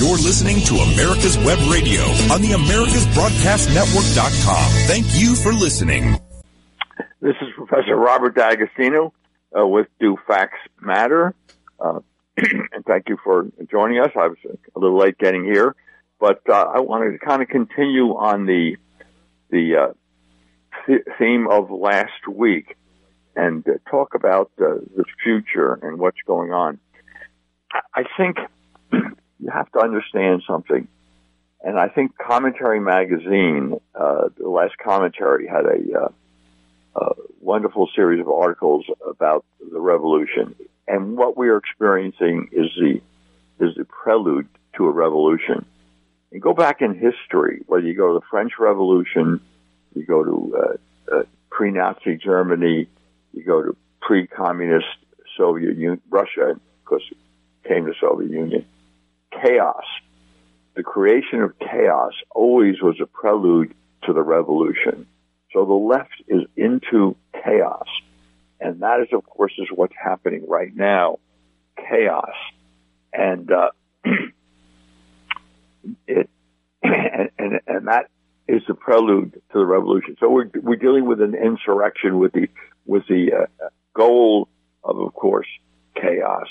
You're listening to America's Web Radio on the AmericasBroadcastNetwork.com. Thank you for listening. This is Professor Robert D'Agostino uh, with Do Facts Matter? Uh, and thank you for joining us. I was a little late getting here, but uh, I wanted to kind of continue on the the uh, th- theme of last week and uh, talk about uh, the future and what's going on. I, I think you have to understand something. And I think Commentary Magazine, uh, the last commentary had a, uh, a wonderful series of articles about the revolution. And what we are experiencing is the, is the prelude to a revolution. And go back in history, whether you go to the French Revolution, you go to uh, uh, pre-Nazi Germany, you go to pre-communist Soviet Union, Russia, of course, came to Soviet Union chaos. The creation of chaos always was a prelude to the revolution. So the left is into chaos. And that is, of course, is what's happening right now. Chaos. And, uh, it, and, and, and that is the prelude to the revolution. So we're, we're dealing with an insurrection with the, with the uh, goal of, of course, chaos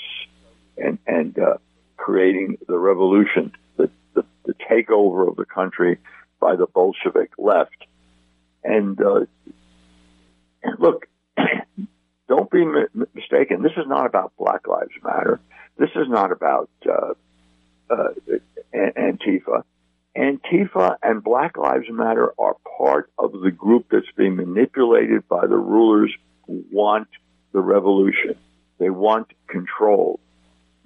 and, and, uh, creating the revolution, the, the, the takeover of the country by the Bolshevik left. And, uh, look, don't be mistaken. This is not about Black Lives Matter. This is not about uh, uh, Antifa. Antifa and Black Lives Matter are part of the group that's being manipulated by the rulers who want the revolution. They want control.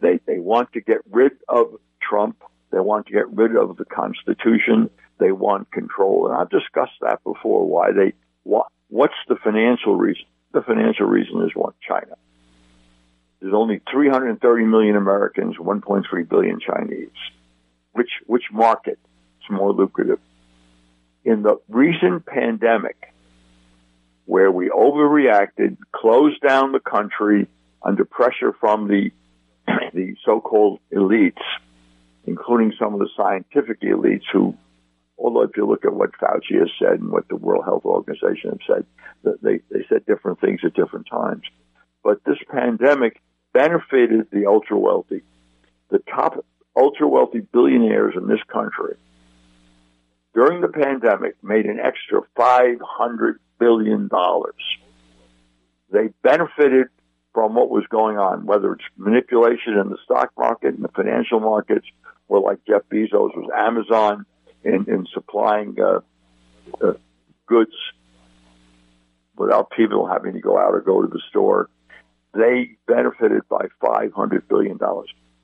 They, they want to get rid of Trump. They want to get rid of the Constitution. They want control. And I've discussed that before, why they, what, what's the financial reason? The financial reason is what? China. There's only 330 million Americans, 1.3 billion Chinese. Which, which market is more lucrative? In the recent pandemic, where we overreacted, closed down the country under pressure from the the so-called elites, including some of the scientific elites who, although if you look at what Fauci has said and what the World Health Organization has said, they, they said different things at different times. But this pandemic benefited the ultra wealthy. The top ultra wealthy billionaires in this country during the pandemic made an extra $500 billion. They benefited from what was going on, whether it's manipulation in the stock market and the financial markets, or like Jeff Bezos was Amazon in, in supplying uh, uh, goods without people having to go out or go to the store. They benefited by $500 billion.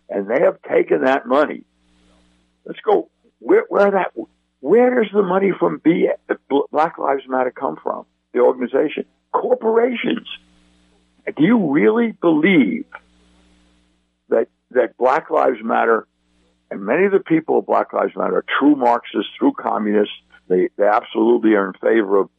And they have taken that money. Let's go. Where, where that, where does the money from B, Black Lives Matter come from? The organization. Corporations do you really believe that that Black Lives Matter and many of the people of Black Lives Matter are true Marxists, true communists? They they absolutely are in favor of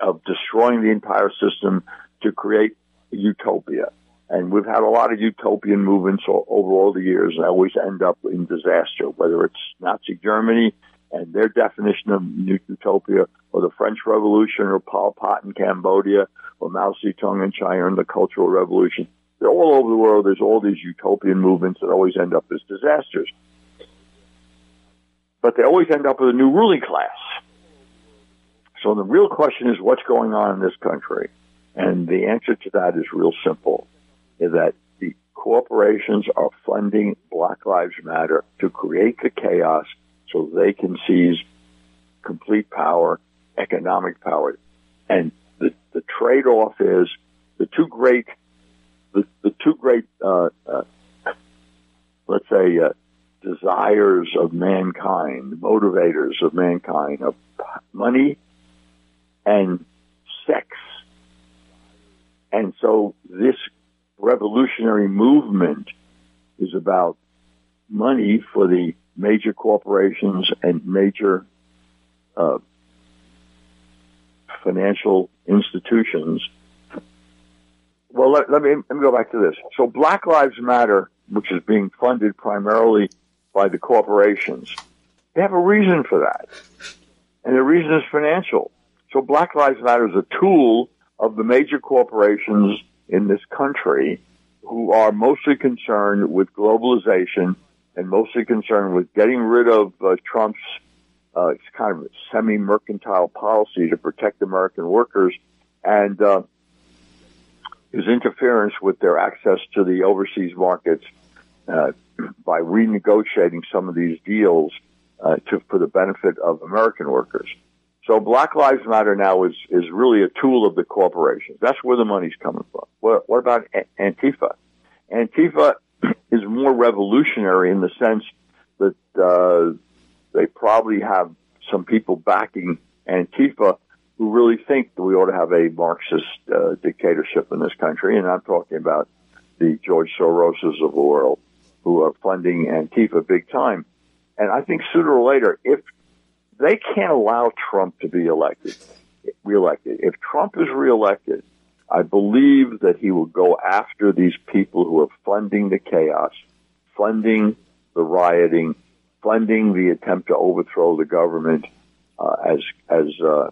of destroying the entire system to create utopia. And we've had a lot of utopian movements over all the years, and always end up in disaster. Whether it's Nazi Germany and their definition of utopia, or the French Revolution, or Pol Pot in Cambodia, or Mao Zedong in China, and the Cultural Revolution. They're all over the world. There's all these utopian movements that always end up as disasters. But they always end up with a new ruling class. So the real question is what's going on in this country? And the answer to that is real simple, is that the corporations are funding Black Lives Matter to create the chaos so they can seize complete power, economic power. And the, the trade-off is the two great, the, the two great, uh, uh, let's say, uh, desires of mankind, motivators of mankind, of money and sex. And so this revolutionary movement is about money for the major corporations and major uh, financial institutions. Well, let, let, me let me go back to this. So, Black Lives Matter, which is being funded primarily by the corporations. They have a reason for that. And the reason is financial. So Black Lives Matter is a tool of the major corporations in this country who are mostly concerned with globalization and mostly concerned with getting rid of uh, Trump's uh, kind of semi-mercantile policy to protect American workers and uh, his interference with their access to the overseas markets uh, by renegotiating some of these deals uh, to, for the benefit of American workers. So Black Lives Matter now is, is really a tool of the corporations. That's where the money's coming from. What, what about Antifa? Antifa is more revolutionary in the sense that uh, they probably have some people backing Antifa who really think that we ought to have a Marxist uh, dictatorship in this country, and I'm talking about the George Soroses of the world who are funding Antifa big time. And I think sooner or later, if they can't allow Trump to be elected, reelected, if Trump is reelected, I believe that he will go after these people who are funding the chaos, funding the rioting, funding the attempt to overthrow the government, uh, as as uh,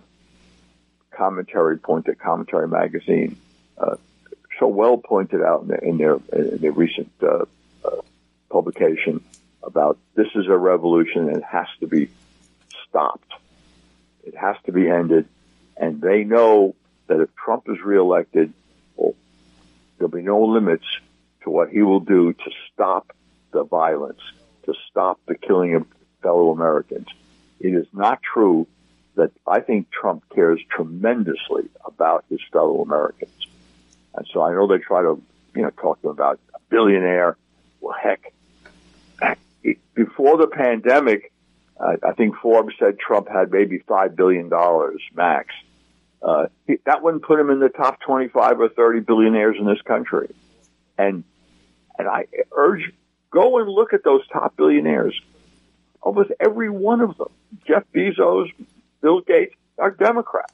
commentary pointed, commentary magazine, uh, so well pointed out in, in their in their recent uh, uh, publication about this is a revolution and it has to be stopped. It has to be ended, and they know that if Trump is reelected, well, there'll be no limits to what he will do to stop the violence, to stop the killing of fellow Americans. It is not true that I think Trump cares tremendously about his fellow Americans. And so I know they try to, you know, talk to him about a billionaire. Well, heck, before the pandemic, I think Forbes said Trump had maybe $5 billion max. Uh, that wouldn't put him in the top 25 or 30 billionaires in this country. And, and I urge, go and look at those top billionaires. Almost every one of them, Jeff Bezos, Bill Gates, are Democrats.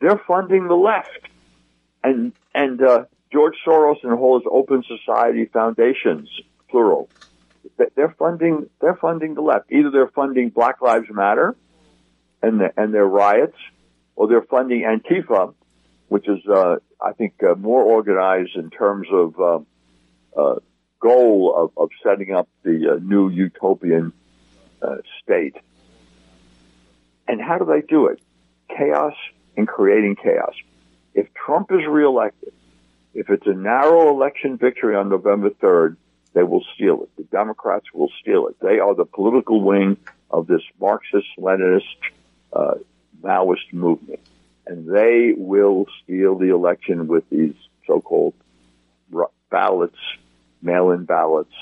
They're funding the left. And, and, uh, George Soros and all his open society foundations, plural, they're funding, they're funding the left. Either they're funding Black Lives Matter and, the, and their riots, or they're funding Antifa, which is, uh, I think, uh, more organized in terms of uh, uh goal of, of, setting up the uh, new utopian uh, state. And how do they do it? Chaos and creating chaos. If Trump is reelected, if it's a narrow election victory on November 3rd, they will steal it. The Democrats will steal it. They are the political wing of this Marxist Leninist uh, Maoist movement. And they will steal the election with these so-called ballots, mail-in ballots,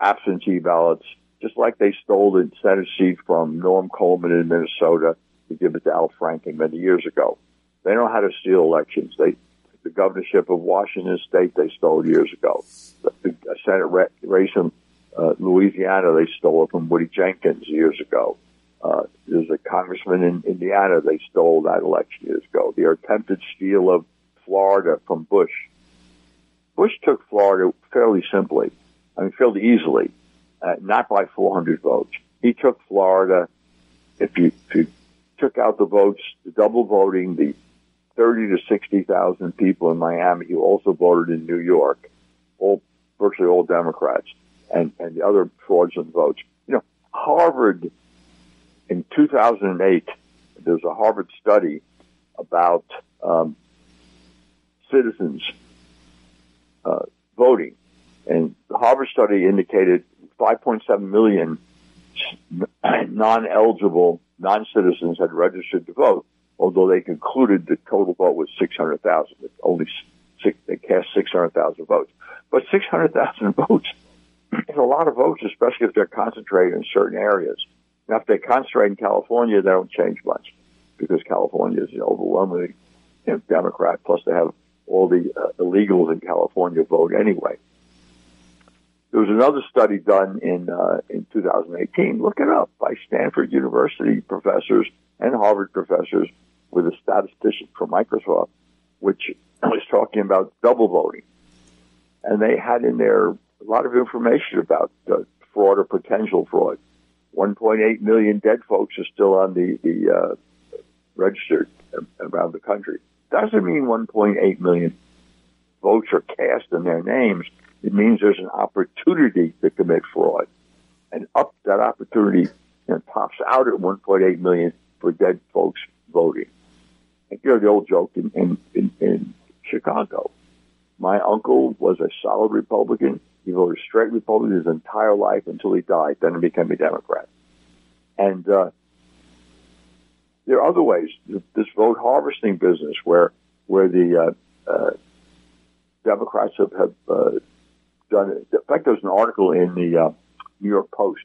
absentee ballots, just like they stole the Senate seat from Norm Coleman in Minnesota to give it to Al Franken many years ago. They know how to steal elections. They, the governorship of Washington State, they stole years ago. The, the Senate race in uh, Louisiana, they stole it from Woody Jenkins years ago. Uh, there's a congressman in Indiana, they stole that election years ago. The attempted steal of Florida from Bush. Bush took Florida fairly simply, I mean, fairly easily, uh, not by 400 votes. He took Florida, if you, if you took out the votes, the double voting, the 30 to 60,000 people in Miami who also voted in New York, all, virtually all Democrats, and, and the other fraudulent votes. You know, Harvard in 2008, there's a Harvard study about um, citizens uh, voting, and the Harvard study indicated 5.7 million non-eligible non-citizens had registered to vote, although they concluded the total vote was 600,000. Only six, they cast 600,000 votes, but 600,000 votes is a lot of votes, especially if they're concentrated in certain areas. Now, if they concentrate in California, they don't change much because California is overwhelmingly you know, Democrat. Plus, they have all the uh, illegals in California vote anyway. There was another study done in uh, in 2018. Look it up by Stanford University professors and Harvard professors with a statistician from Microsoft, which was talking about double voting, and they had in there a lot of information about uh, fraud or potential fraud. 1.8 million dead folks are still on the, the uh, registered around the country. Doesn't mean 1.8 million votes are cast in their names. It means there's an opportunity to commit fraud. And up that opportunity you know, pops out at 1.8 million for dead folks voting. And you know the old joke in, in, in, in Chicago. My uncle was a solid Republican. He voted straight Republican his entire life until he died. Then he became a Democrat. And uh, there are other ways. This vote harvesting business, where where the uh, uh, Democrats have, have uh, done it. In fact, there's an article in the uh, New York Post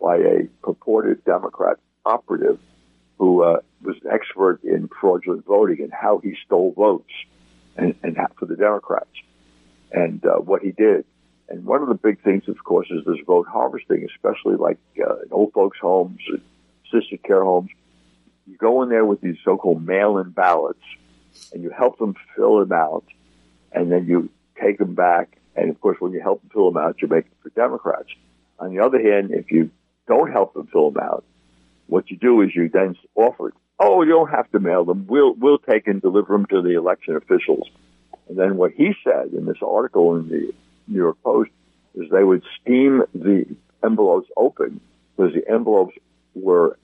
by a purported Democrat operative who uh, was an expert in fraudulent voting and how he stole votes and, and for the Democrats and what he did. And one of the big things, of course, is this vote harvesting, especially like uh, in old folks' homes, assisted care homes. You go in there with these so-called mail-in ballots, and you help them fill them out, and then you take them back. And of course, when you help them fill them out, you make them for Democrats. On the other hand, if you don't help them fill them out, what you do is you then offer, oh, you don't have to mail them. We'll we'll take and deliver them to the election officials. And then what he said in this article in the New York Post is they would steam the envelopes open because the envelopes were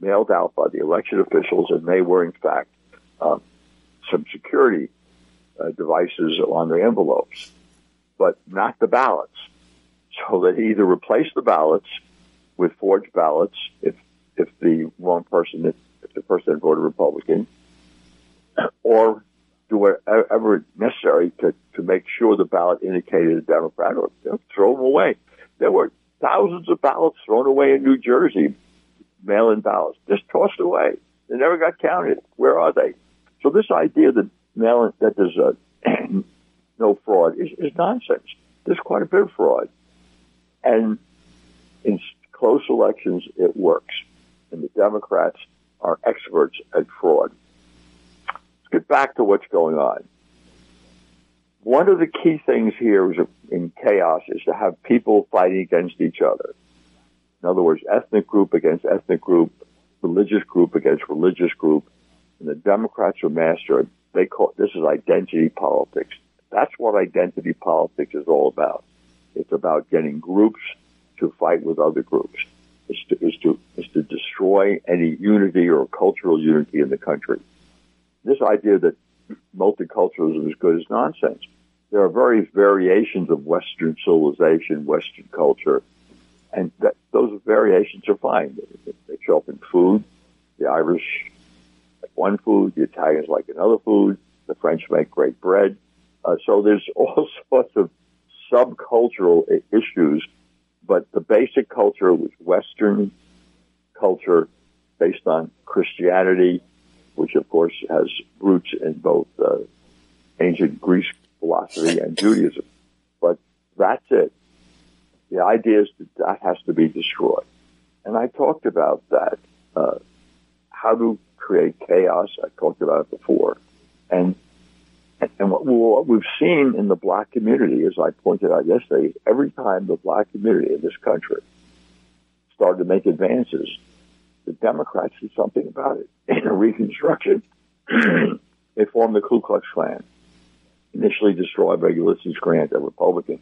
mailed out by the election officials and they were in fact um, some security uh, devices on the envelopes, but not the ballots. So they either replace the ballots with forged ballots if if the wrong person, if the person voted Republican, or do whatever necessary to, to make sure the ballot indicated a Democrat or throw them away. There were thousands of ballots thrown away in New Jersey, mail-in ballots, just tossed away. They never got counted. Where are they? So this idea that mail that there's a, no fraud is, is nonsense. There's quite a bit of fraud. And in close elections, it works. And the Democrats are experts at fraud. Let's get back to what's going on. One of the key things here is in chaos is to have people fighting against each other. In other words, ethnic group against ethnic group, religious group against religious group. And the Democrats are master. They call this is identity politics. That's what identity politics is all about. It's about getting groups to fight with other groups. It's to, is to is to destroy any unity or cultural unity in the country. This idea that multiculturalism is good is nonsense. There are various variations of Western civilization, Western culture, and that, those variations are fine. They show up in food. The Irish like one food, the Italians like another food, the French make great bread. Uh, so there's all sorts of subcultural issues, but the basic culture was Western culture based on Christianity, which of course has roots in both uh, ancient Greek philosophy and Judaism. But that's it. The idea is that that has to be destroyed. And I talked about that. Uh, how to create chaos. I talked about it before. And and what, what we've seen in the black community, as I pointed out yesterday, every time the black community in this country started to make advances, the Democrats did something about it. In Reconstruction, they formed the Ku Klux Klan, initially destroyed by Ulysses Grant, a Republican.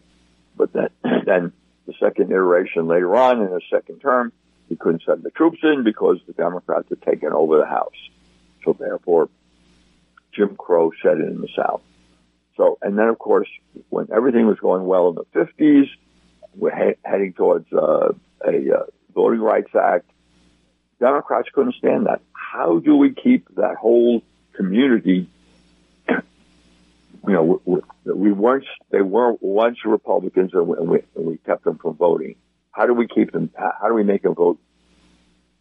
But then, then the second iteration later on in the second term, he couldn't send the troops in because the Democrats had taken over the House. So therefore, Jim Crow set in the South. So, and then of course, when everything was going well in the 50s, we're he- heading towards uh, a uh, Voting Rights Act. Democrats couldn't stand that. How do we keep that whole community? You know, we, we weren't, they weren't once Republicans and we, and we, and we kept them from voting. How do we keep them? How do we make them vote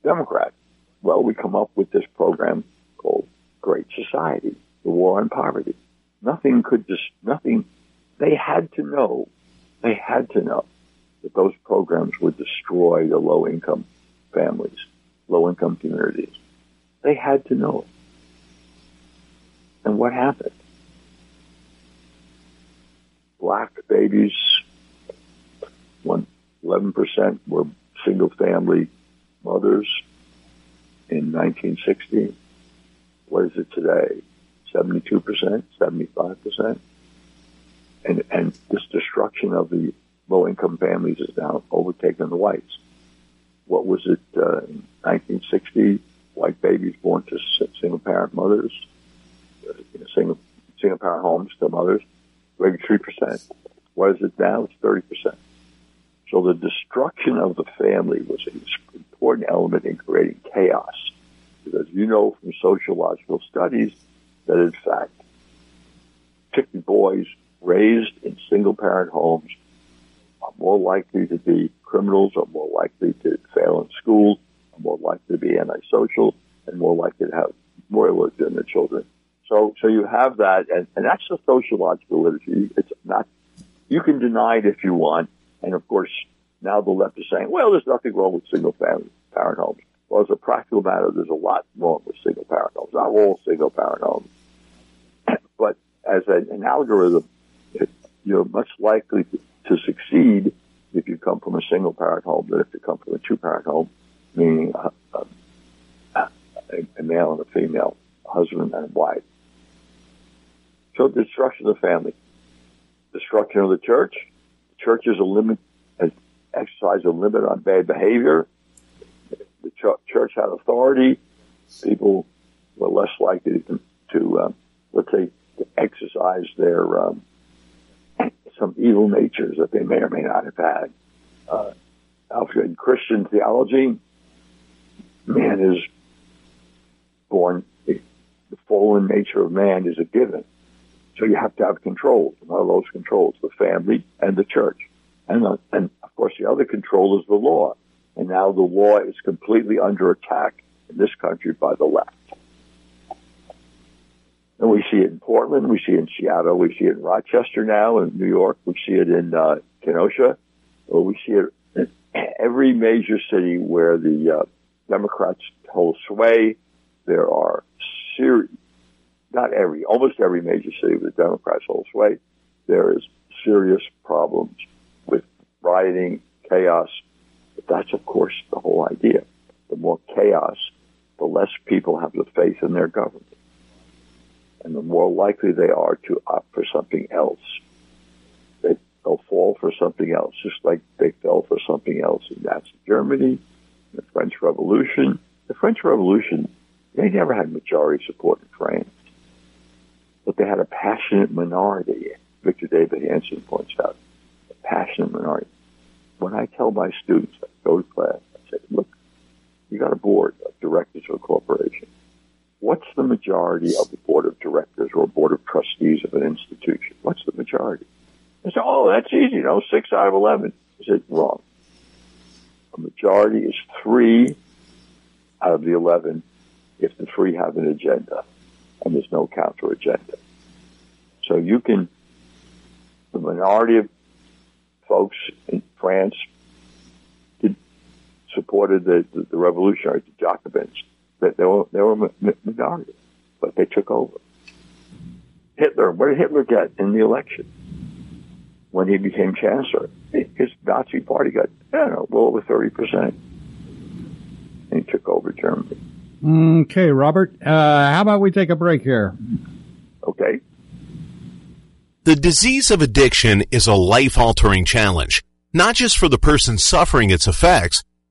Democrat? Well, we come up with this program called Great Society, the War on Poverty. Nothing could just, nothing, they had to know, they had to know that those programs would destroy the low income families, low income communities. They had to know. And what happened? Black babies, 11% were single family mothers in 1960. What is it today? 72%, 75%. And, and this destruction of the low income families has now overtaken the whites. What was it uh, in 1960? White babies born to single parent mothers, uh, single single parent homes to mothers, maybe three percent. What is it now? It's thirty percent. So the destruction of the family was an important element in creating chaos, because you know from sociological studies that in fact, particularly boys raised in single parent homes more likely to be criminals, are more likely to fail in school, are more likely to be antisocial, and more likely to have more illegitimate children. So, so you have that, and, and that's the sociological literature. It's not, you can deny it if you want, and of course, now the left is saying, well, there's nothing wrong with single family parent homes. Well, as a practical matter, there's a lot wrong with single parent homes. Not all single parent homes. but as an, an algorithm, you're much likely to, to succeed if you come from a single parent home than if you come from a two parent home, meaning a, a, a, male and a female, husband and wife. So destruction of the family, destruction of the church. The church is a limit, has exercised a limit on bad behavior. The ch- church had authority. People were less likely to, to um, let's say, to exercise their um, some evil natures that they may or may not have had. Uh, in Christian theology, man is born, the fallen nature of man is a given. So you have to have controls. One of those controls, the family and the church. And, uh, and of course the other control is the law. And now the law is completely under attack in this country by the left. And we see it in Portland, we see it in Seattle, we see it in Rochester now, in New York, we see it in uh, Kenosha, we see it in every major city where the uh, Democrats hold sway. There are serious, not every, almost every major city where the Democrats hold sway. There is serious problems with rioting, chaos. But that's, of course, the whole idea. The more chaos, the less people have the faith in their government and the more likely they are to opt for something else. They, will fall for something else, just like they fell for something else in Nazi Germany, the French Revolution. The French Revolution, they never had majority support in France, but they had a passionate minority. Victor Davis Hanson points out, a passionate minority. When I tell my students, I go to class, I say, look, you got a board of directors of a corporation what's the majority of the board of directors or board of trustees of an institution? What's the majority? They say, oh, that's easy, you know, six out of 11. I said, wrong. A majority is three out of the 11 if the three have an agenda and there's no counter agenda. So you can, the minority of folks in France did, supported the, the, the revolutionaries, the Jacobins that they were they were minority, but they took over. Hitler, what did Hitler get in the election when he became chancellor? His Nazi party got I don't know well over thirty percent, and he took over Germany. Okay, Robert. Uh, how about we take a break here? Okay. The disease of addiction is a life-altering challenge, not just for the person suffering its effects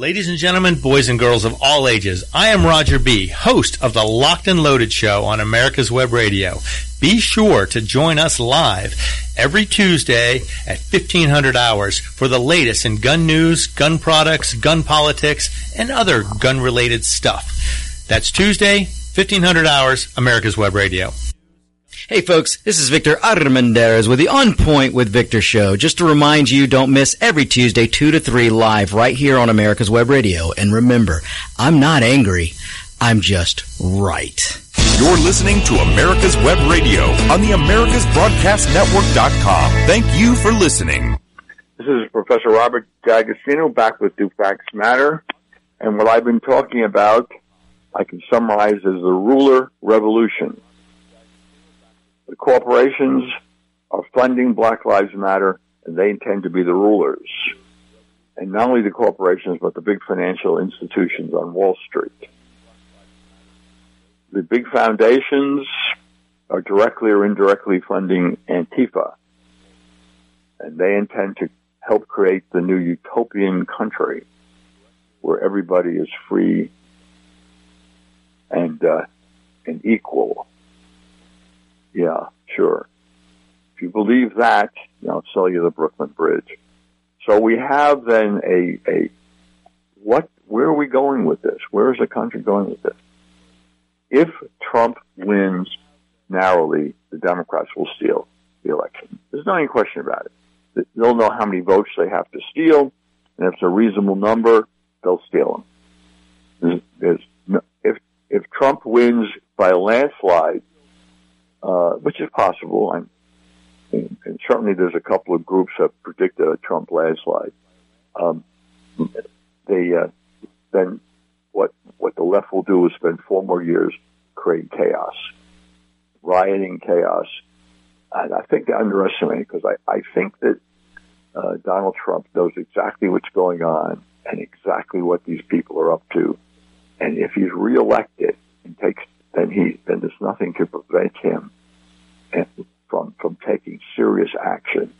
Ladies and gentlemen, boys and girls of all ages, I am Roger B., host of the Locked and Loaded Show on America's Web Radio. Be sure to join us live every Tuesday at 1500 hours for the latest in gun news, gun products, gun politics, and other gun related stuff. That's Tuesday, 1500 hours, America's Web Radio. Hey folks, this is Victor Armendariz with the On Point with Victor show. Just to remind you, don't miss every Tuesday 2 to 3 live right here on America's Web Radio. And remember, I'm not angry, I'm just right. You're listening to America's Web Radio on the AmericasBroadcastNetwork.com. Thank you for listening. This is Professor Robert D'Agostino back with Do Facts Matter. And what I've been talking about, I can summarize as the ruler revolution. The corporations are funding Black Lives Matter and they intend to be the rulers. And not only the corporations, but the big financial institutions on Wall Street. The big foundations are directly or indirectly funding Antifa. And they intend to help create the new utopian country where everybody is free and, uh, and equal yeah, sure. If you believe that, you know, I'll sell you the Brooklyn Bridge. So we have then a, a, what, where are we going with this? Where is the country going with this? If Trump wins narrowly, the Democrats will steal the election. There's not any question about it. They'll know how many votes they have to steal, and if it's a reasonable number, they'll steal them. There's, there's no, if if Trump wins by a landslide, uh, which is possible. And, and, certainly there's a couple of groups that predicted a Trump landslide. Um, they uh, then what what the left will do is spend four more years creating chaos, rioting chaos, and I think they underestimate because I, I think that uh, Donald Trump knows exactly what's going on and exactly what these people are up to, and if he's reelected and takes then he then there's nothing to prevent him from from taking serious action.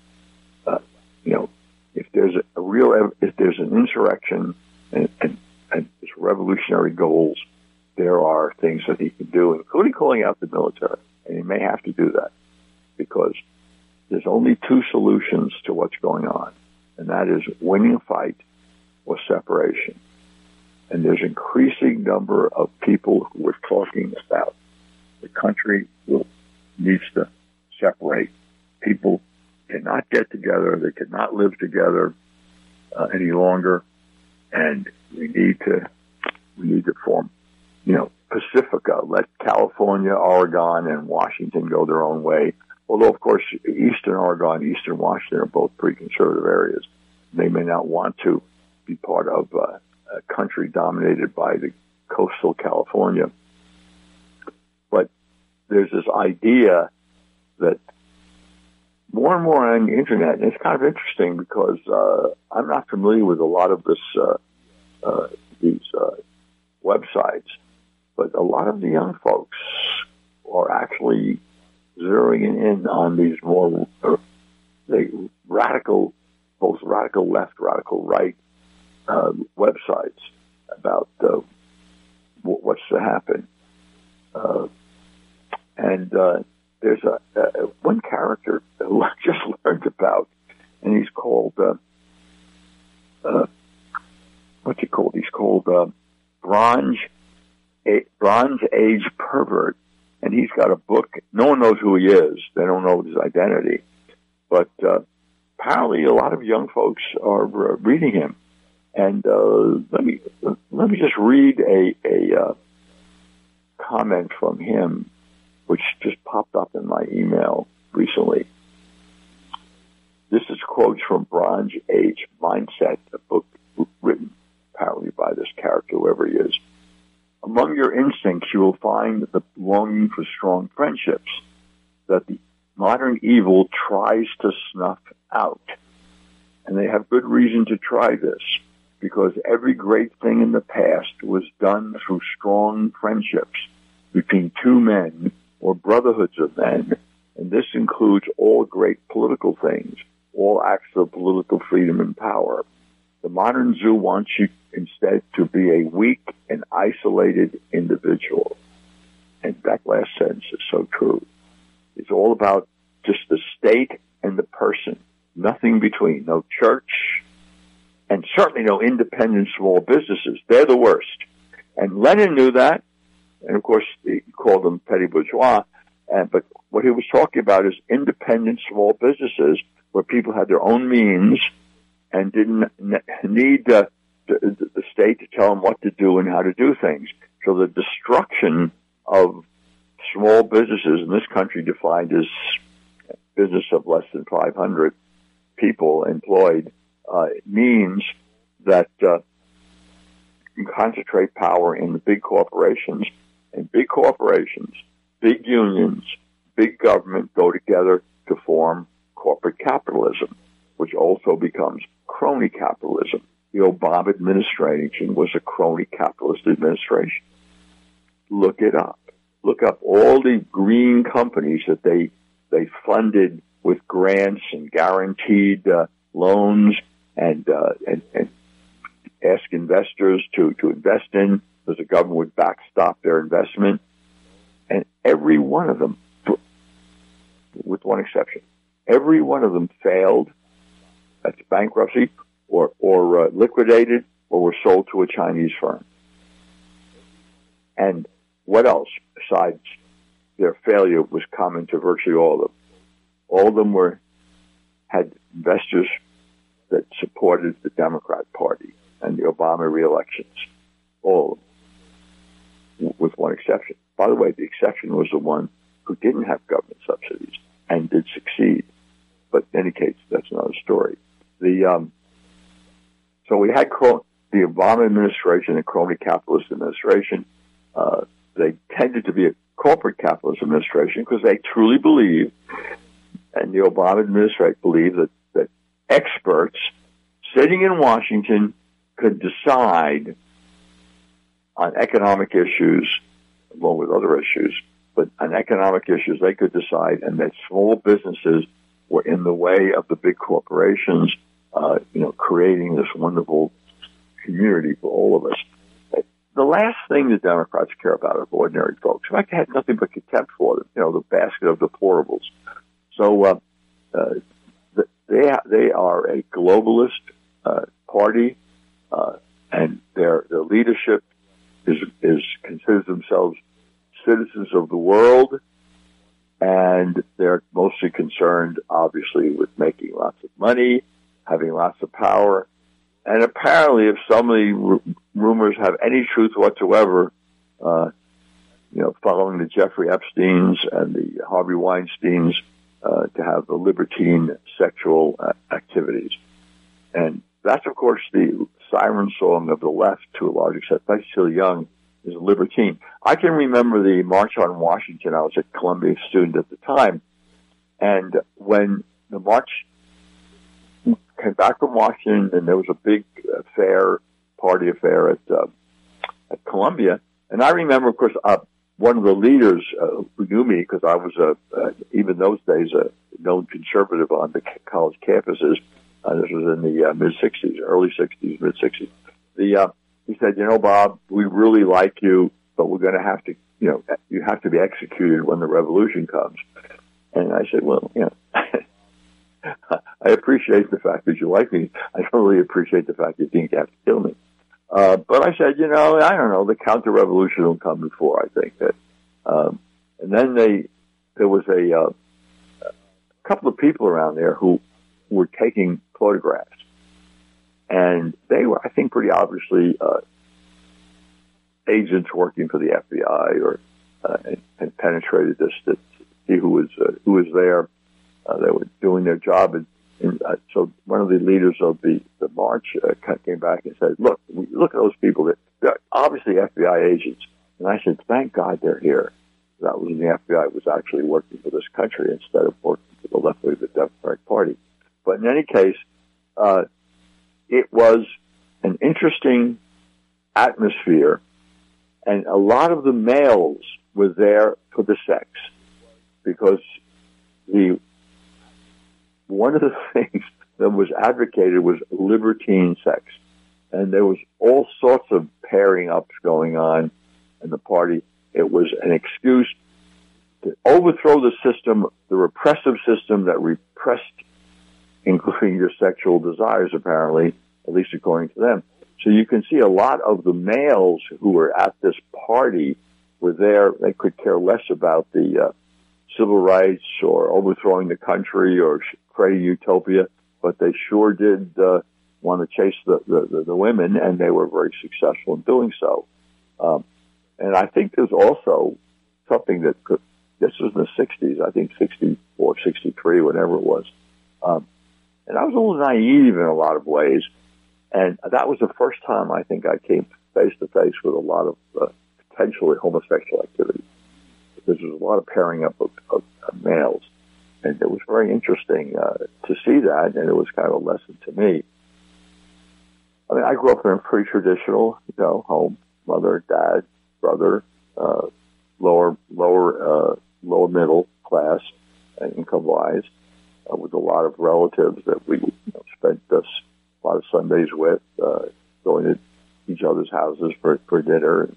Uh, you know, if there's a, real if there's an insurrection and, and, and revolutionary goals, there are things that he can do, including calling out the military, and he may have to do that because there's only two solutions to what's going on, and that is winning a fight or separation. And there's increasing number of people who are talking about the country will needs to separate. People cannot get together. They cannot live together uh, any longer, and we need to we need to form, you know, Pacifica. Let California, Oregon, and Washington go their own way. Although, of course, Eastern Oregon, Eastern Washington are both pretty conservative areas. They may not want to be part of uh, a country dominated by the coastal California. But there's this idea that more and more on the internet, and it's kind of interesting because uh, I'm not familiar with a lot of this uh, uh, these uh, websites, but a lot of the young folks are actually zeroing in on these more uh, radical, both radical left, radical right uh, websites about uh, what's to happen. Uh, and uh, there's a, a one character who I just learned about, and he's called uh, uh, what's he called? He's called Bronze a, Bronze Age Pervert, and he's got a book. No one knows who he is. They don't know his identity, but uh, apparently a lot of young folks are reading him. And uh, let me let me just read a a uh, comment from him which just popped up in my email recently. This is quotes from Bronze Age Mindset, a book written apparently by this character, whoever he is. Among your instincts, you will find the longing for strong friendships that the modern evil tries to snuff out. And they have good reason to try this because every great thing in the past was done through strong friendships between two men or brotherhoods of men, and this includes all great political things, all acts of political freedom and power. The modern zoo wants you instead to be a weak and isolated individual. And that last sentence is so true. It's all about just the state and the person. Nothing between. No church, and certainly no independent small businesses. They're the worst. And Lenin knew that, and of course he called them petty bourgeois. And, but what he was talking about is independent small businesses where people had their own means and didn't need uh, the, the state to tell them what to do and how to do things. So the destruction of small businesses in this country defined as business of less than 500 people employed means that uh, you concentrate power in the big corporations, and big corporations, big unions, big government go together to form corporate capitalism, which also becomes crony capitalism. The Obama administration was a crony capitalist administration. Look it up. Look up all the green companies that they they funded with grants and guaranteed uh, loans and, uh, and, and ask investors to, to invest in because the government would backstop their investment. And every one of them, with one exception, every one of them failed. That's bankruptcy or, or uh, liquidated or were sold to a Chinese firm. And what else besides their failure was common to virtually all of them? All of them were had investors that supported the Democrat Party and the Obama reelections. All with one exception. By the way, the exception was the one who didn't have government subsidies and did succeed. But in any case, that's another story. The um, so we had the Obama administration and crony capitalist administration. Uh, they tended to be a corporate capitalist administration because they truly believed, and the Obama administration believed that experts sitting in Washington could decide on economic issues, along with other issues, but on economic issues, they could decide, and that small businesses were in the way of the big corporations, uh, you know, creating this wonderful community for all of us. The last thing the Democrats care about are ordinary folks. In fact, they had nothing but contempt for them, you know, the basket of deplorables. So, uh, uh, they they are a globalist uh, party, uh, and their their leadership is is considers themselves citizens of the world, and they're mostly concerned, obviously, with making lots of money, having lots of power, and apparently, if some of the r- rumors have any truth whatsoever, uh, you know, following the Jeffrey Epstein's and the Harvey Weinstein's uh, to have the libertine sexual uh, activities. And that's, of course, the siren song of the left to a large extent. That's still young is libertine. I can remember the March on Washington. I was a Columbia student at the time. And when the march came back from Washington and there was a big affair, party affair at, uh, at Columbia. And I remember, of course, uh, one of the leaders uh, who knew me because I was a uh, even those days a known conservative on the college campuses. Uh, this was in the uh, mid '60s, early '60s, mid '60s. The uh, he said, "You know, Bob, we really like you, but we're going to have to, you know, you have to be executed when the revolution comes." And I said, "Well, you know." I appreciate the fact that you like me. I don't really appreciate the fact that you think you have to kill me. Uh, but I said, you know, I don't know, the counter revolution will come before, I think that. Um, and then they, there was a, uh, a couple of people around there who were taking photographs. And they were, I think, pretty obviously, uh, agents working for the FBI or, uh, and, penetrated this to see who was, uh, who was there. Uh, they were doing their job and and uh, so one of the leaders of the, the march uh, came back and said, look, look at those people. That, they're obviously FBI agents. And I said, thank God they're here. That was when the FBI was actually working for this country instead of working for the left wing of the Democratic Party. But in any case, uh, it was an interesting atmosphere, and a lot of the males were there for the sex because the one of the things that was advocated was libertine sex. And there was all sorts of pairing ups going on in the party. It was an excuse to overthrow the system, the repressive system that repressed, including your sexual desires, apparently, at least according to them. So you can see a lot of the males who were at this party were there. They could care less about the uh, civil rights or overthrowing the country or creating utopia, but they sure did uh, want to chase the, the, the, women, and they were very successful in doing so. Um, and I think there's also something that could, this was in the 60s, I think 64, 63, whatever it was. Um, and I was a little naive in a lot of ways. And that was the first time I think I came face to face with a lot of uh, potentially homosexual activity. Because there was a lot of pairing up of, of, of males. And it was very interesting uh, to see that, and it was kind of a lesson to me. I mean, I grew up in a pretty traditional, you know, home, mother, dad, brother, uh, lower, lower, uh, lower middle class, income wise, uh, with a lot of relatives that we you know, spent a lot of Sundays with, uh, going to each other's houses for, for dinner,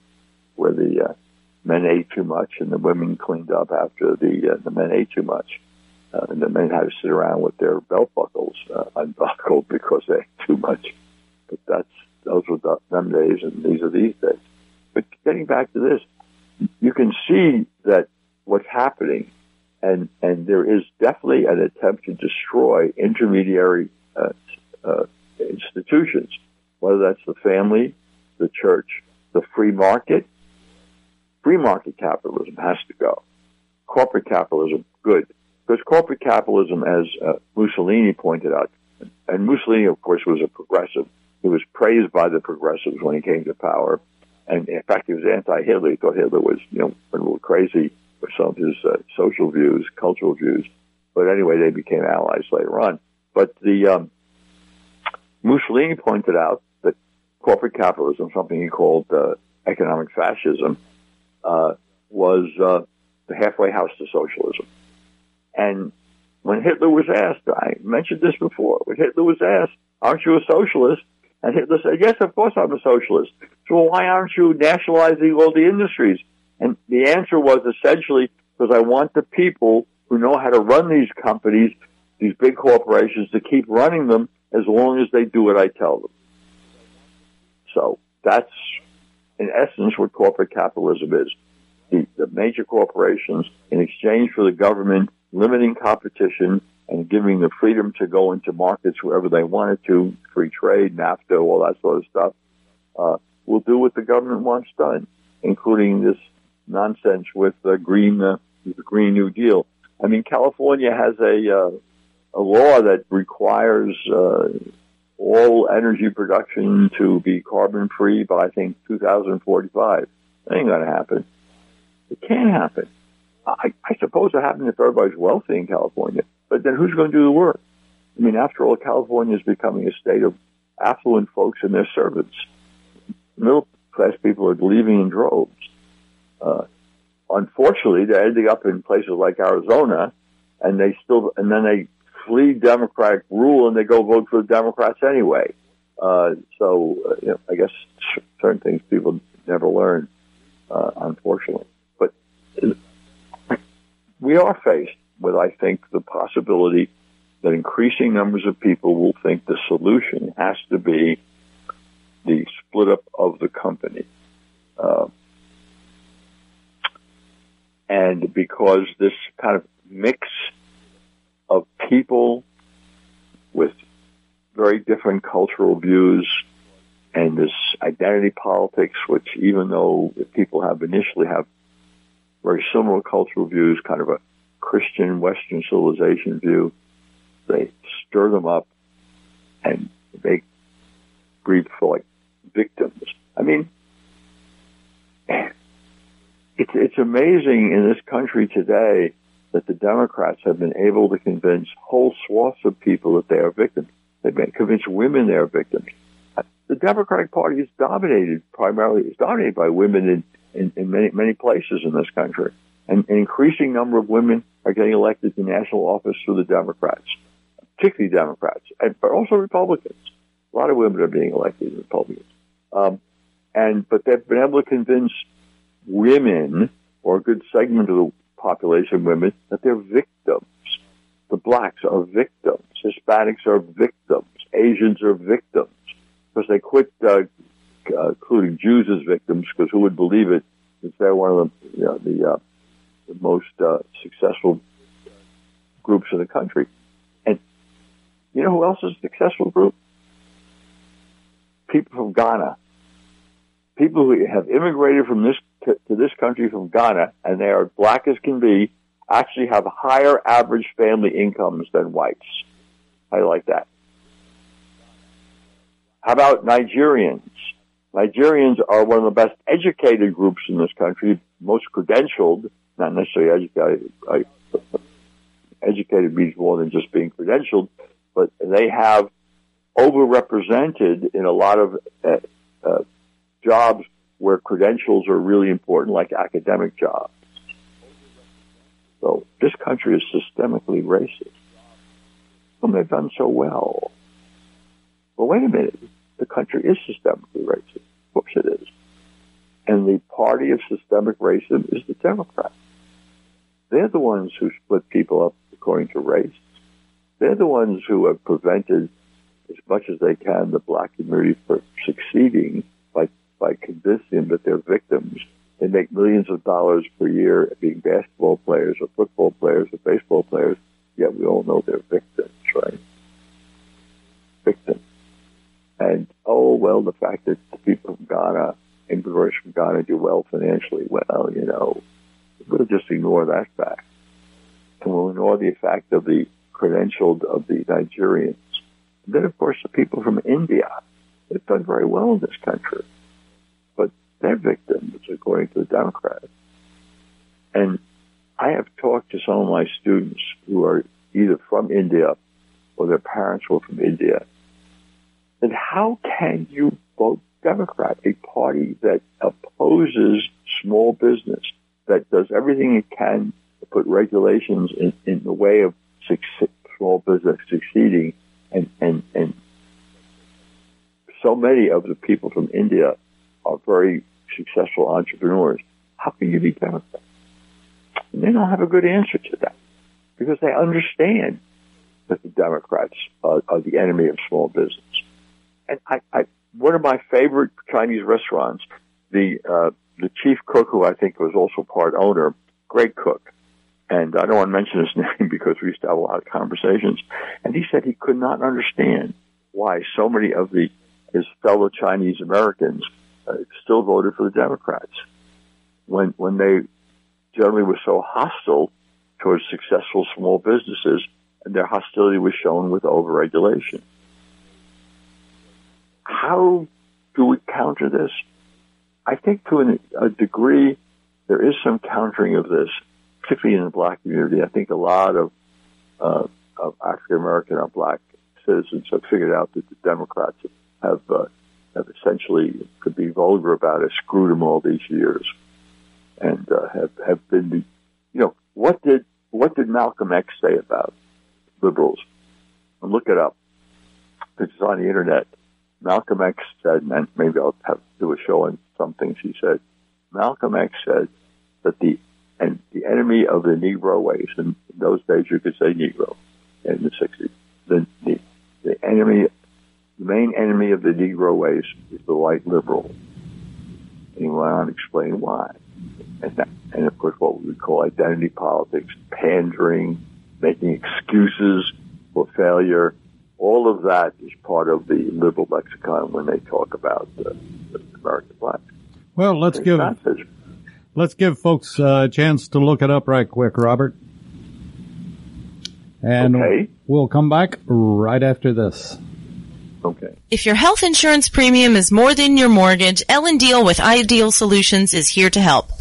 where the uh, men ate too much and the women cleaned up after the uh, the men ate too much. Uh, and the men had to sit around with their belt buckles uh, unbuckled because they ate too much. But that's those were the, them days, and these are these days. But getting back to this, you can see that what's happening, and and there is definitely an attempt to destroy intermediary uh, uh, institutions, whether that's the family, the church, the free market. Free market capitalism has to go. Corporate capitalism, good. Because corporate capitalism, as uh, Mussolini pointed out, and Mussolini, of course, was a progressive. He was praised by the progressives when he came to power. And in fact, he was anti-Hitler. He thought Hitler was, you know, a little crazy with some of his uh, social views, cultural views. But anyway, they became allies later on. But the um, Mussolini pointed out that corporate capitalism, something he called uh, economic fascism, uh, was uh, the halfway house to socialism. And when Hitler was asked, I mentioned this before, when Hitler was asked, aren't you a socialist? And Hitler said, yes, of course I'm a socialist. So why aren't you nationalizing all the industries? And the answer was essentially because I want the people who know how to run these companies, these big corporations, to keep running them as long as they do what I tell them. So that's, in essence, what corporate capitalism is. The, the major corporations, in exchange for the government limiting competition and giving the freedom to go into markets wherever they wanted to, free trade, NAFTA, all that sort of stuff, uh, will do what the government wants done, including this nonsense with the green, uh, the Green New Deal. I mean, California has a uh, a law that requires uh, all energy production to be carbon free by I think 2045. That ain't gonna happen. It can't happen. I, I suppose it happens if everybody's wealthy in California, but then who's going to do the work? I mean, after all, California is becoming a state of affluent folks and their servants. Middle class people are leaving in droves. Uh, unfortunately, they're ending up in places like Arizona, and they still, and then they flee Democratic rule and they go vote for the Democrats anyway. Uh, so, uh, you know, I guess certain things people never learn, uh, unfortunately. But we are faced with, I think, the possibility that increasing numbers of people will think the solution has to be the split up of the company. Uh, and because this kind of mix of people with very different cultural views and this identity politics, which even though people have initially have very similar cultural views, kind of a Christian Western civilization view, they stir them up and make breed for like victims. I mean, it's it's amazing in this country today that the Democrats have been able to convince whole swaths of people that they are victims. They've been convinced women they are victims. The Democratic Party is dominated primarily is dominated by women in, in, in many many places in this country, an increasing number of women are getting elected to national office through the Democrats. particularly Democrats, but also Republicans. A lot of women are being elected Republicans. Um, and, but they've been able to convince women, or a good segment of the population, women, that they're victims. The blacks are victims. Hispanics are victims. Asians are victims. Because they quit uh, uh, including Jews as victims, because who would believe it? If they're one of the, you know, the, uh, the most uh, successful groups in the country. And you know who else is a successful group? People from Ghana. People who have immigrated from this to, to this country from Ghana, and they are black as can be, actually have higher average family incomes than whites. I like that? How about Nigerians? Nigerians are one of the best educated groups in this country, most credentialed, not necessarily educated. educated means more than just being credentialed, but they have overrepresented in a lot of uh, uh, jobs where credentials are really important, like academic jobs. So this country is systemically racist. And they've done so well. But wait a minute, the country is systemically racist. Of course it is. And the party of systemic racism is the Democrats. They're the ones who split people up according to race. They're the ones who have prevented as much as they can the black community from succeeding by, by convincing that they're victims. They make millions of dollars per year being basketball players or football players or baseball players, yet we all know they're victims, right? Victims. And oh well, the fact that the people from Ghana, immigrants from Ghana, do well financially, well, you know, we'll just ignore that fact, and we'll ignore the fact of the credentialed of the Nigerians. And then, of course, the people from India, they've done very well in this country, but they're victims according to the Democrats. And I have talked to some of my students who are either from India or their parents were from India then how can you vote Democrat, a party that opposes small business, that does everything it can to put regulations in, in the way of success, small business succeeding, and, and, and so many of the people from India are very successful entrepreneurs. How can you be Democrat? And they don't have a good answer to that because they understand that the Democrats are, are the enemy of small business and I, I, one of my favorite Chinese restaurants, the uh, the chief cook, who I think was also part owner, great cook, and I don't want to mention his name because we used to have a lot of conversations, and he said he could not understand why so many of the his fellow Chinese Americans uh, still voted for the Democrats. When when they generally were so hostile towards successful small businesses, and their hostility was shown with overregulation. How do we counter this? I think to an, a degree, there is some countering of this, particularly in the black community. I think a lot of, uh, of African American or black citizens have figured out that the Democrats have uh, have essentially could be vulgar about it, screwed them all these years, and uh, have have been the, you know, what did what did Malcolm X say about liberals? Look it up. It's on the internet. Malcolm X said, and maybe I'll have to do a show on some things he said. Malcolm X said that the and the enemy of the Negro race, in those days you could say Negro in the 60s, the, the, the enemy, the main enemy of the Negro race is the white liberal. And he went on to explain why. And, that, and of course, what we would call identity politics, pandering, making excuses for failure, all of that is part of the liberal lexicon when they talk about uh, the American black. Well, let's it's give let's give folks a chance to look it up right quick, Robert. And okay. we'll come back right after this. Okay. If your health insurance premium is more than your mortgage, Ellen Deal with Ideal Solutions is here to help.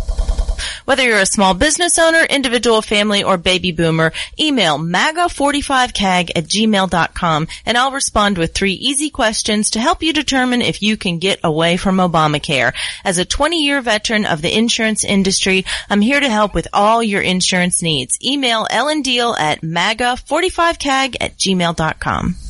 Whether you're a small business owner, individual family, or baby boomer, email MAGA45CAG at gmail.com and I'll respond with three easy questions to help you determine if you can get away from Obamacare. As a 20 year veteran of the insurance industry, I'm here to help with all your insurance needs. Email Ellen Deal at MAGA45CAG at gmail.com.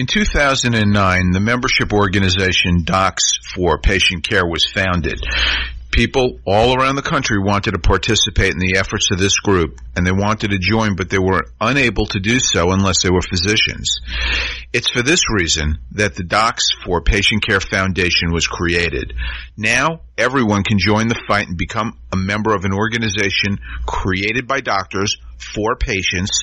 In 2009, the membership organization Docs for Patient Care was founded. People all around the country wanted to participate in the efforts of this group and they wanted to join, but they were unable to do so unless they were physicians. It's for this reason that the Docs for Patient Care Foundation was created. Now, everyone can join the fight and become a member of an organization created by doctors for patients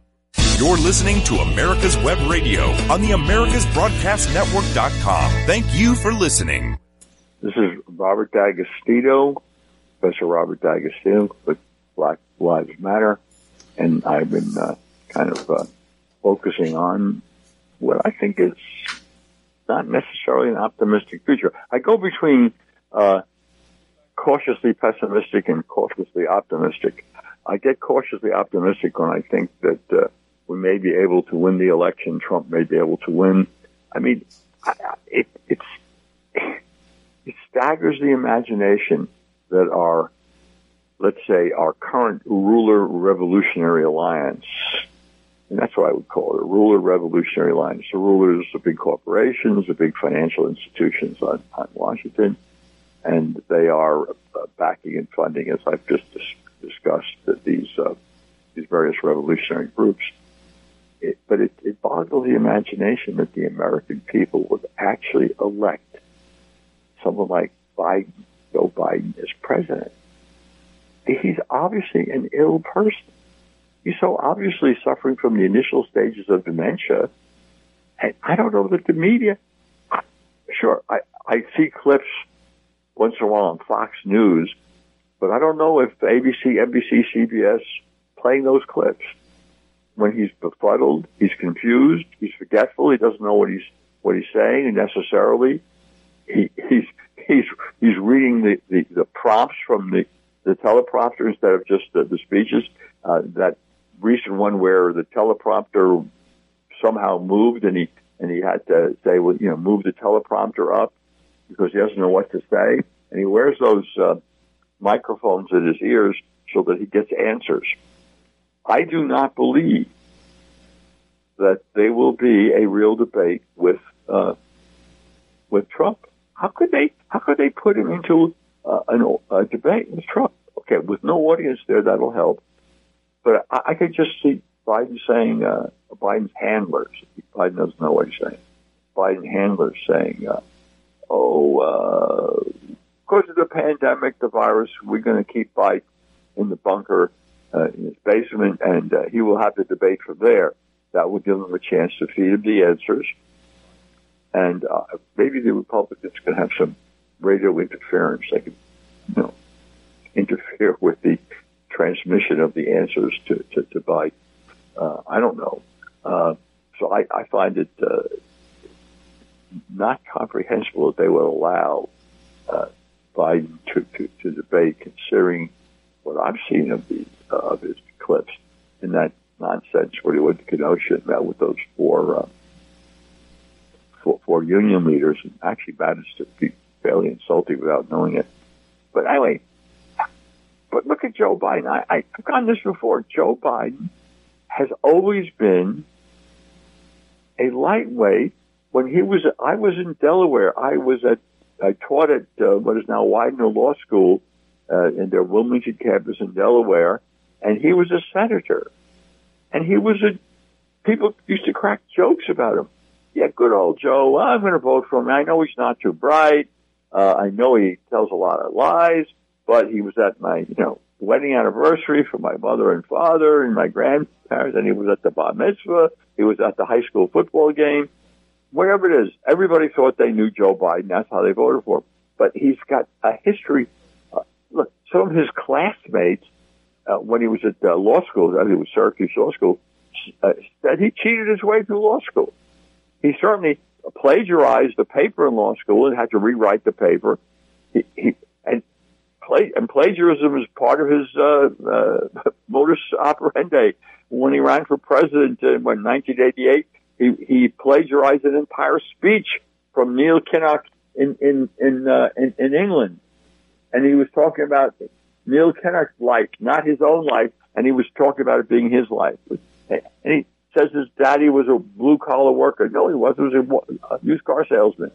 You're listening to America's Web Radio on the AmericasBroadcastNetwork.com. Thank you for listening. This is Robert D'Agostino, Professor Robert D'Agostino with Black Lives Matter, and I've been uh, kind of uh, focusing on what I think is not necessarily an optimistic future. I go between uh, cautiously pessimistic and cautiously optimistic. I get cautiously optimistic when I think that uh, we may be able to win the election. Trump may be able to win. I mean, it, it staggers the imagination that our, let's say, our current ruler revolutionary alliance, and that's what I would call it, a ruler revolutionary alliance. The rulers, the big corporations, the big financial institutions on, on Washington, and they are uh, backing and funding, as I've just dis- discussed, these uh, these various revolutionary groups it, but it, it boggles the imagination that the American people would actually elect someone like Biden, Joe Biden, as president. He's obviously an ill person. He's so obviously suffering from the initial stages of dementia. And I don't know that the media, sure, I, I see clips once in a while on Fox News, but I don't know if ABC, NBC, CBS playing those clips when he's befuddled, he's confused, he's forgetful, he doesn't know what he's what he's saying necessarily. He, he's he's he's reading the, the, the prompts from the, the teleprompter instead of just the, the speeches. Uh, that recent one where the teleprompter somehow moved and he and he had to say, well, you know, move the teleprompter up because he doesn't know what to say, and he wears those uh, microphones in his ears so that he gets answers. I do not believe that there will be a real debate with uh, with Trump. How could they? How could they put him into uh, an, a debate with Trump? Okay, with no audience there, that'll help. But I, I could just see Biden saying, uh, Biden's handlers. Biden doesn't know what he's saying. Biden handlers saying, uh, "Oh, uh, because of the pandemic, the virus, we're going to keep Biden in the bunker." Uh, in his basement, and uh, he will have the debate from there. That will give him a chance to feed him the answers, and uh, maybe the Republicans can have some radio interference. They can, you know, interfere with the transmission of the answers to to, to Biden. Uh, I don't know. Uh, so I, I find it uh, not comprehensible that they would allow uh, Biden to, to, to debate, considering what I've seen of the of his clips in that nonsense where he went to Kenosha and met with those four, uh, four, four union leaders and actually managed to be fairly insulting without knowing it. But anyway, but look at Joe Biden. I, I've gone this before. Joe Biden has always been a lightweight when he was, I was in Delaware. I was at, I taught at uh, what is now Widener Law School uh, in their Wilmington campus in Delaware, and he was a senator. And he was a, people used to crack jokes about him. Yeah, good old Joe. Well, I'm going to vote for him. I know he's not too bright. Uh, I know he tells a lot of lies, but he was at my, you know, wedding anniversary for my mother and father and my grandparents, and he was at the bar mitzvah. He was at the high school football game. Wherever it is, everybody thought they knew Joe Biden. That's how they voted for him. But he's got a history. Uh, look, some of his classmates, uh, when he was at uh, law school, I think it was Syracuse Law School, uh, said he cheated his way through law school. He certainly plagiarized the paper in law school and had to rewrite the paper. He, he and and plagiarism is part of his uh, uh, modus operandi. When he ran for president in 1988, he he plagiarized an entire speech from Neil Kinnock in in in, uh, in in England, and he was talking about Neil Kinnock's life, not his own life, and he was talking about it being his life. And he says his daddy was a blue collar worker. No, he wasn't. He was a used car salesman,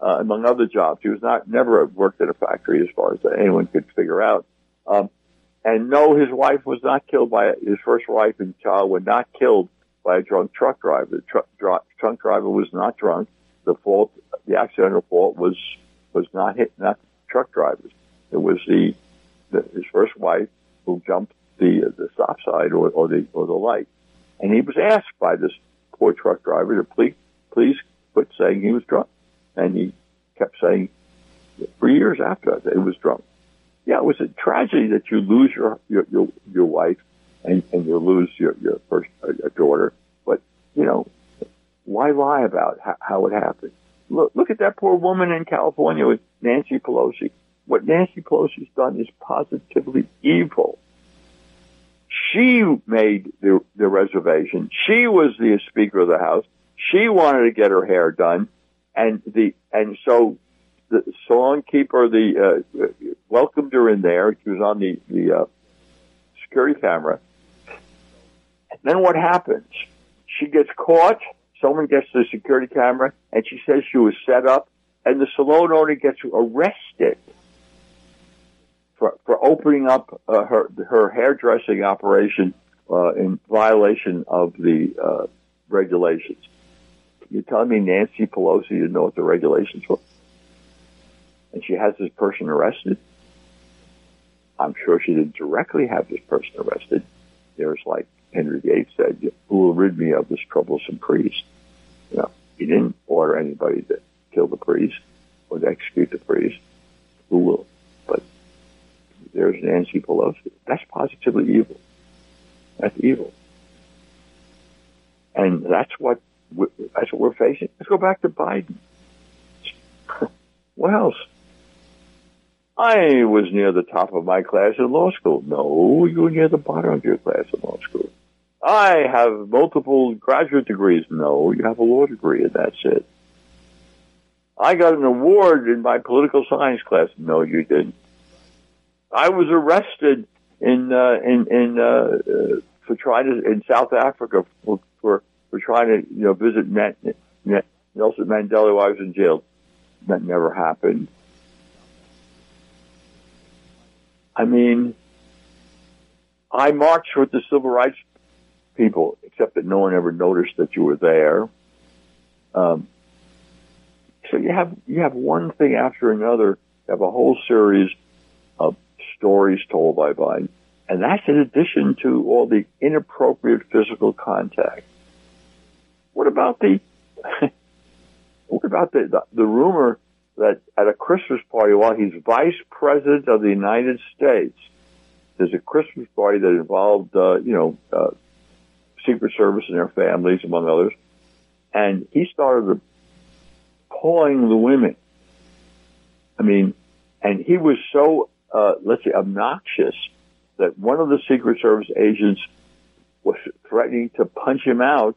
uh, among other jobs. He was not never worked at a factory, as far as anyone could figure out. Um, and no, his wife was not killed by his first wife and child were not killed by a drunk truck driver. The truck, dr- truck driver was not drunk. The fault, the accidental fault was was not hit, not truck drivers. It was the, the his first wife who jumped the the stop sign or, or the or the light. And he was asked by this poor truck driver to please, please quit saying he was drunk. And he kept saying for years after that he was drunk. Yeah, it was a tragedy that you lose your, your, your, your wife and, and you lose your, your first uh, daughter. But, you know, why lie about how, how it happened? Look, look at that poor woman in California with Nancy Pelosi. What Nancy Pelosi's done is positively evil. She made the, the reservation. She was the Speaker of the House. She wanted to get her hair done, and the and so the salon keeper the uh, welcomed her in there. She was on the the uh, security camera. And then what happens? She gets caught. Someone gets the security camera, and she says she was set up, and the salon owner gets arrested for, for opening up uh, her her hairdressing operation uh, in violation of the uh, regulations. You're telling me Nancy Pelosi didn't know what the regulations were, and she has this person arrested. I'm sure she didn't directly have this person arrested. There's like Henry Gates said, "Who will rid me of this troublesome priest?" You know, he didn't order anybody to kill the priest or to execute the priest. Who will? There's Nancy Pelosi. That's positively evil. That's evil. And that's what that's what we're facing. Let's go back to Biden. what else? I was near the top of my class in law school. No, you were near the bottom of your class in law school. I have multiple graduate degrees. No, you have a law degree and that's it. I got an award in my political science class. No, you didn't. I was arrested in uh, in in uh, uh, for trying to in South Africa for for, for trying to you know visit Nelson Mandela while I was in jail. That never happened. I mean, I marched with the civil rights people, except that no one ever noticed that you were there. Um, so you have you have one thing after another. You have a whole series stories told by Biden. And that's in addition to all the inappropriate physical contact. What about the, what about the, the, the rumor that at a Christmas party while he's vice president of the United States, there's a Christmas party that involved, uh, you know, uh, Secret Service and their families, among others, and he started pulling the women. I mean, and he was so uh, let's say, obnoxious that one of the Secret Service agents was threatening to punch him out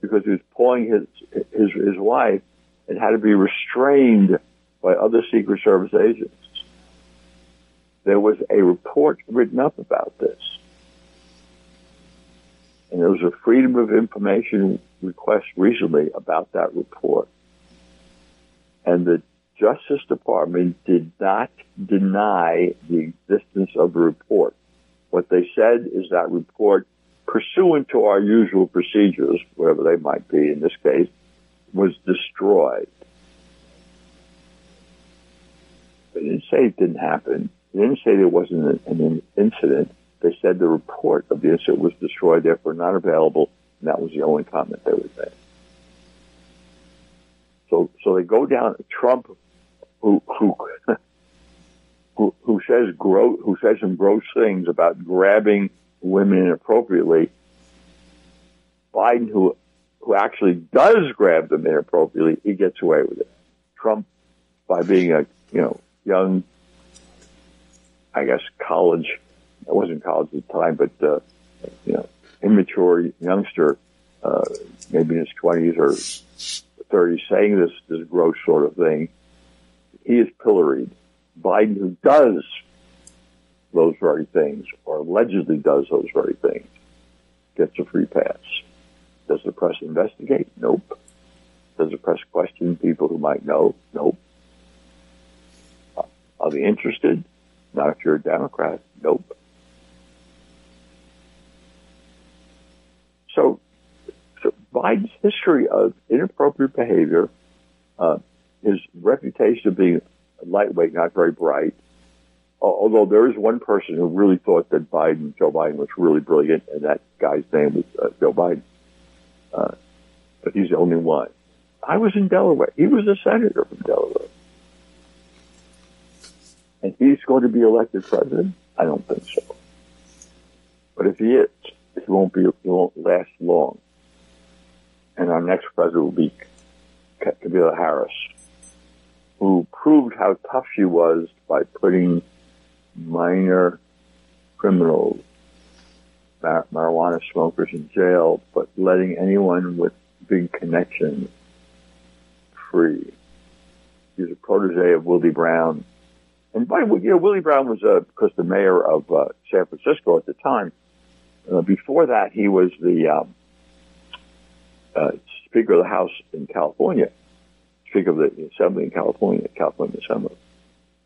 because he was pulling his his his wife and had to be restrained by other Secret Service agents. There was a report written up about this. And there was a Freedom of Information request recently about that report. And the Justice Department did not deny the existence of the report. What they said is that report, pursuant to our usual procedures, whatever they might be in this case, was destroyed. They didn't say it didn't happen. They didn't say there wasn't an incident. They said the report of the incident was destroyed, therefore not available, and that was the only comment they would make. So, so they go down. Trump, who who who, says gross, who says some gross things about grabbing women inappropriately. Biden, who who actually does grab them inappropriately, he gets away with it. Trump, by being a you know young, I guess college, I wasn't college at the time, but uh, you know immature youngster, uh, maybe in his twenties or thirties, saying this this gross sort of thing, he is pilloried. Biden, who does those very things, or allegedly does those very things, gets a free pass. Does the press investigate? Nope. Does the press question people who might know? Nope. Are they interested? Not if you're a Democrat. Nope. So, so Biden's history of inappropriate behavior, uh, his reputation of being lightweight, not very bright, although there is one person who really thought that Biden, Joe Biden, was really brilliant, and that guy's name was uh, Joe Biden. Uh, but he's the only one. I was in Delaware. He was a senator from Delaware. And he's going to be elected president? I don't think so. But if he is, he won't be, he won't last long. And our next president will be Kamala Harris, who proved how tough she was by putting minor criminals, mar- marijuana smokers in jail, but letting anyone with big connections free. He was a protege of Willie Brown. And by the way, you know, Willie Brown was, uh, of course, the mayor of uh, San Francisco at the time. Uh, before that, he was the um, uh, Speaker of the House in California, Speaker of the Assembly in California, California Assembly.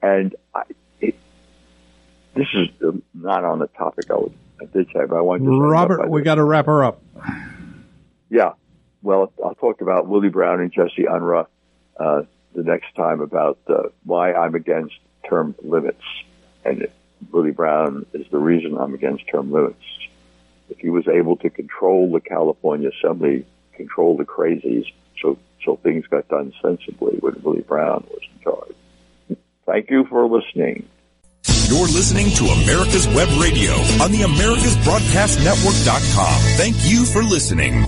And I, it, this is not on the topic I, was, I did say, but I wanted to Robert, we got to wrap her up. Yeah. Well, I'll talk about Willie Brown and Jesse Unruh uh, the next time about uh, why I'm against term limits. And Willie Brown is the reason I'm against term limits. If he was able to control the California Assembly, control the crazies, so so things got done sensibly when Willie Brown was in charge. Thank you for listening. You're listening to America's Web Radio on the AmericasBroadcastNetwork.com. Thank you for listening.